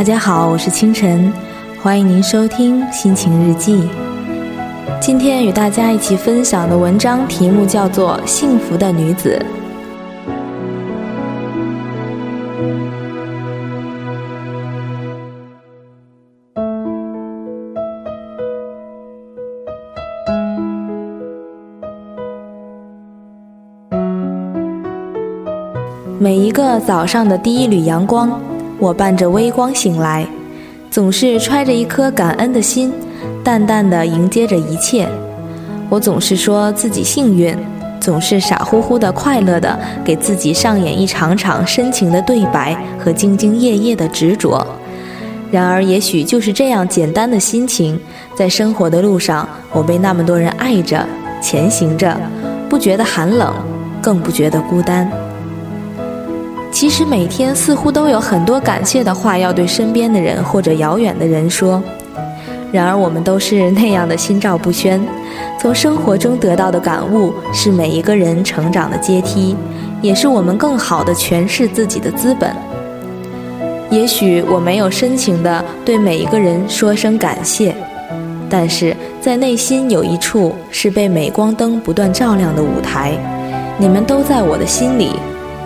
大家好，我是清晨，欢迎您收听心情日记。今天与大家一起分享的文章题目叫做《幸福的女子》。每一个早上的第一缕阳光，我伴着微光醒来，总是揣着一颗感恩的心，淡淡的迎接着一切。我总是说自己幸运，总是傻乎乎的快乐的给自己上演一场场深情的对白和兢兢业业的执着。然而，也许就是这样简单的心情，在生活的路上，我被那么多人爱着，前行着，不觉得寒冷，更不觉得孤单。其实每天似乎都有很多感谢的话要对身边的人或者遥远的人说，然而我们都是那样的心照不宣。从生活中得到的感悟是每一个人成长的阶梯，也是我们更好的诠释自己的资本。也许我没有深情的对每一个人说声感谢，但是在内心有一处是被镁光灯不断照亮的舞台，你们都在我的心里。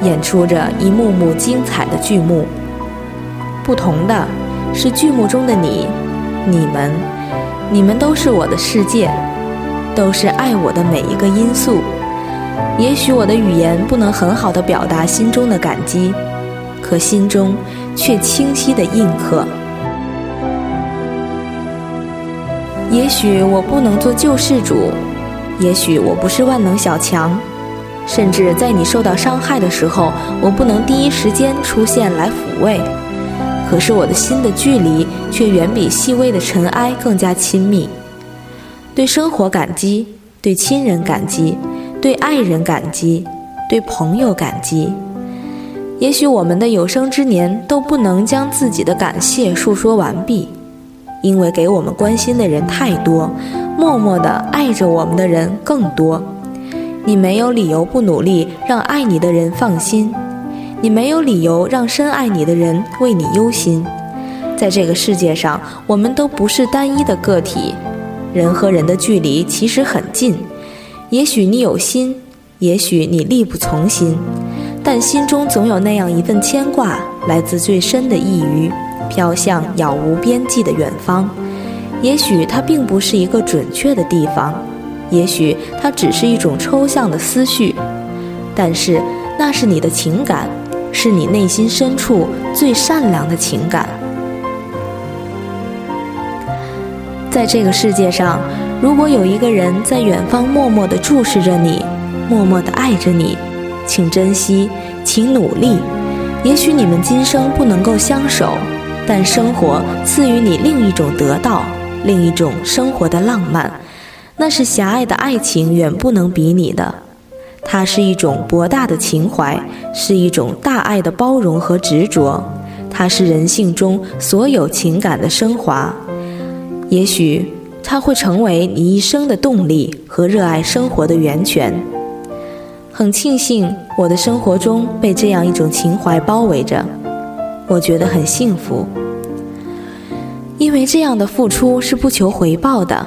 演出着一幕幕精彩的剧目。不同的是，剧目中的你、你们、你们都是我的世界，都是爱我的每一个因素。也许我的语言不能很好的表达心中的感激，可心中却清晰的印刻。也许我不能做救世主，也许我不是万能小强。甚至在你受到伤害的时候，我不能第一时间出现来抚慰，可是我的心的距离却远比细微的尘埃更加亲密。对生活感激，对亲人感激，对爱人感激，对朋友感激。也许我们的有生之年都不能将自己的感谢述说完毕，因为给我们关心的人太多，默默的爱着我们的人更多。你没有理由不努力让爱你的人放心，你没有理由让深爱你的人为你忧心。在这个世界上，我们都不是单一的个体，人和人的距离其实很近。也许你有心，也许你力不从心，但心中总有那样一份牵挂，来自最深的一隅，飘向杳无边际的远方。也许它并不是一个准确的地方。也许它只是一种抽象的思绪，但是那是你的情感，是你内心深处最善良的情感。在这个世界上，如果有一个人在远方默默地注视着你，默默地爱着你，请珍惜，请努力。也许你们今生不能够相守，但生活赐予你另一种得到，另一种生活的浪漫。那是狭隘的爱情远不能比拟的，它是一种博大的情怀，是一种大爱的包容和执着，它是人性中所有情感的升华。也许它会成为你一生的动力和热爱生活的源泉。很庆幸我的生活中被这样一种情怀包围着，我觉得很幸福，因为这样的付出是不求回报的。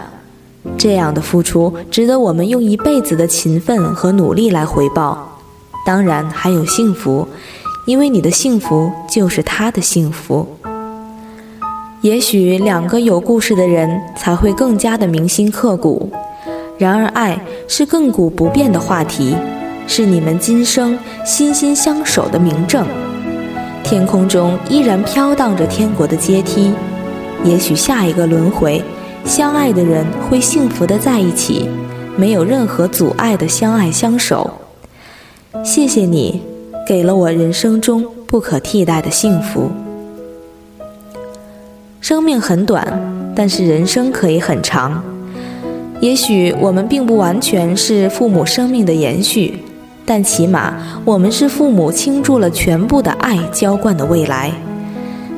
这样的付出值得我们用一辈子的勤奋和努力来回报，当然还有幸福，因为你的幸福就是他的幸福。也许两个有故事的人才会更加的铭心刻骨，然而爱是亘古不变的话题，是你们今生心心相守的明证。天空中依然飘荡着天国的阶梯，也许下一个轮回。相爱的人会幸福的在一起，没有任何阻碍的相爱相守。谢谢你，给了我人生中不可替代的幸福。生命很短，但是人生可以很长。也许我们并不完全是父母生命的延续，但起码我们是父母倾注了全部的爱浇灌的未来。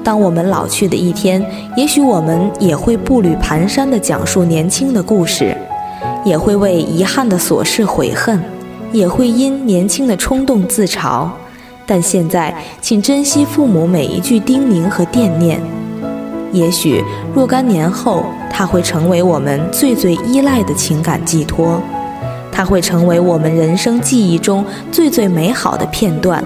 当我们老去的一天，也许我们也会步履蹒跚地讲述年轻的故事，也会为遗憾的琐事悔恨，也会因年轻的冲动自嘲。但现在，请珍惜父母每一句叮咛和惦念。也许若干年后，它会成为我们最最依赖的情感寄托，它会成为我们人生记忆中最最美好的片段。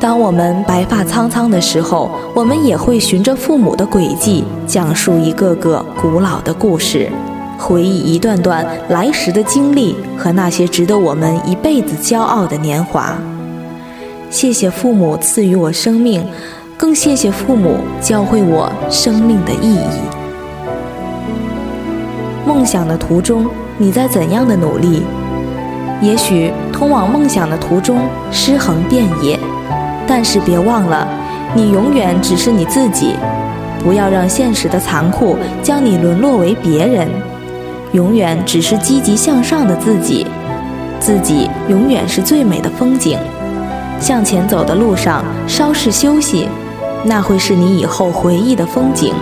当我们白发苍苍的时候，我们也会循着父母的轨迹，讲述一个个古老的故事，回忆一段段来时的经历和那些值得我们一辈子骄傲的年华。谢谢父母赐予我生命，更谢谢父母教会我生命的意义。梦想的途中，你在怎样的努力？也许通往梦想的途中，尸横遍野。但是别忘了，你永远只是你自己，不要让现实的残酷将你沦落为别人。永远只是积极向上的自己，自己永远是最美的风景。向前走的路上，稍事休息，那会是你以后回忆的风景。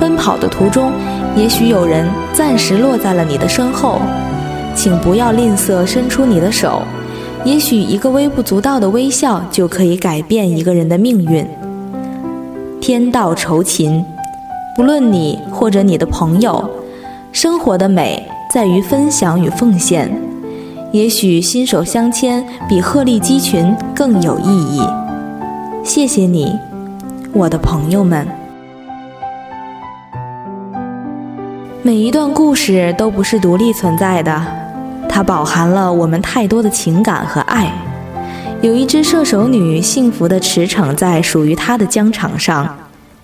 奔跑的途中，也许有人暂时落在了你的身后，请不要吝啬伸出你的手。也许一个微不足道的微笑就可以改变一个人的命运。天道酬勤，不论你或者你的朋友，生活的美在于分享与奉献。也许心手相牵比鹤立鸡群更有意义。谢谢你，我的朋友们。每一段故事都不是独立存在的。它饱含了我们太多的情感和爱。有一只射手女幸福地驰骋在属于她的疆场上，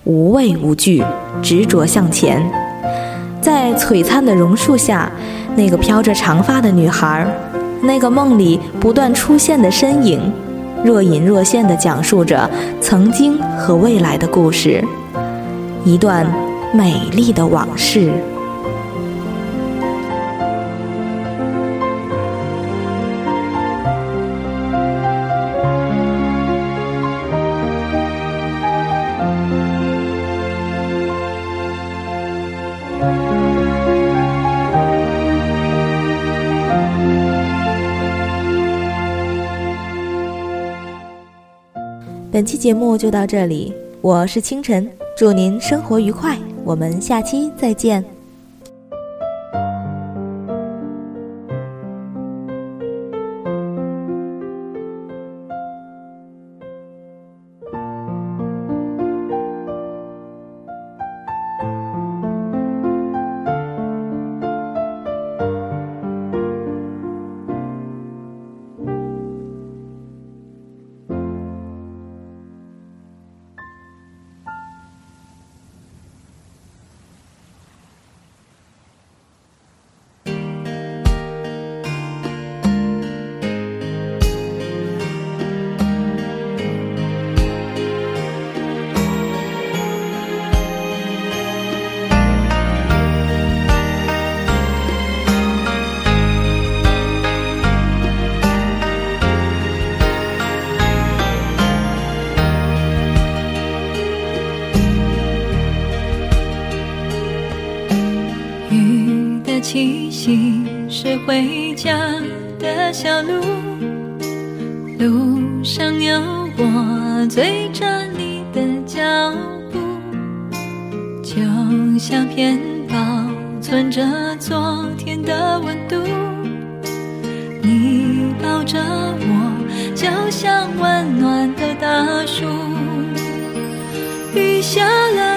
无畏无惧，执着向前。在璀璨的榕树下，那个飘着长发的女孩，那个梦里不断出现的身影，若隐若现地讲述着曾经和未来的故事，一段美丽的往事。本期节目就到这里，我是清晨，祝您生活愉快，我们下期再见。回家的小路，路上有我追着你的脚步，就像片保存着昨天的温度。你抱着我，就像温暖的大树。雨下了，